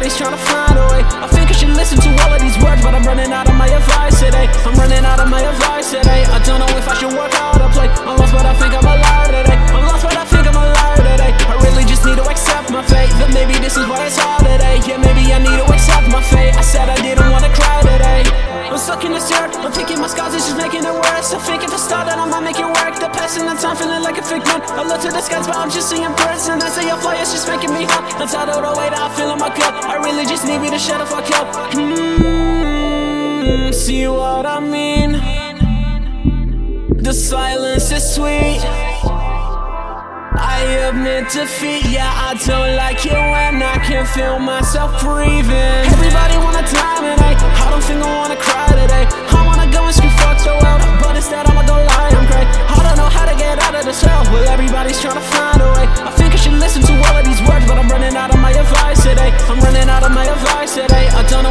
Everybody's trying to find a way. I think I should listen to all of these words, but I'm running out of my advice today. I'm running out of my advice today. I don't know if I should work out or play. I'm lost, but I think I'm alive today. I'm lost, but I think I'm alive today. I really just need to accept my fate. That maybe this is why it's hard today. Yeah, maybe I need to accept my fate. I said I didn't wanna cry today. I'm stuck in this dirt. I'm thinking my scars is just making it worse. I think at the start that I might make it work. The passing of time feeling like a figment. I look to the skies, but I'm just seeing birds. And I say I fly, it's just making me hot. I'm tired of the way that I feel in my cup. Really just need me to shut the fuck up. Hmm, see what I mean? The silence is sweet. I admit defeat, yeah, I don't like it when I can't feel myself breathing. Everybody wanna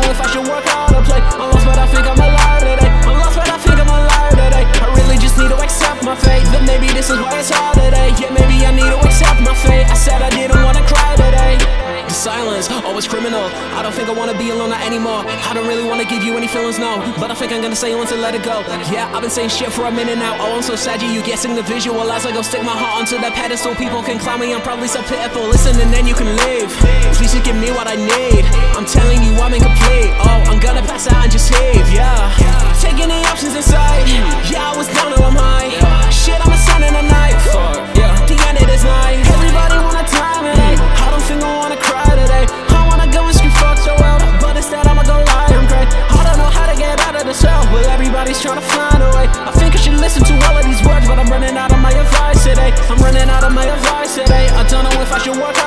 if I should work out or play. I'm lost, but I think I'm alive today. I'm lost, but I think I'm alive today. I really just need to accept my fate. That maybe this is why it's hard today. Yeah, maybe I need to accept my fate. I said I didn't wanna cry today. The silence, always criminal. I don't think I wanna be alone anymore. I don't really wanna give you any feelings, no. But I think I'm gonna say once and let it go. Yeah, I've been saying shit for a minute now. Oh, I'm so sad, you guessing the visual as I go stick my heart onto that pedestal. People can clown me, I'm probably so pitiful. Listen, and then you can leave. Please just give me what I need. I'm telling you, I'm incomplete trying to pass out and just leave, yeah. Taking the options inside, yeah, I was down, now I'm high. Shit, I'm a son in the night, fuck, yeah. The end of this night, everybody wanna time it. I don't think I wanna cry today. I wanna go and scream fuck the world, but instead I'ma go lie and pray. I don't know how to get out of the cell, well, everybody's trying to find a way. I think I should listen to all of these words, but I'm running out of my advice today. I'm running out of my advice today. I don't know if I should work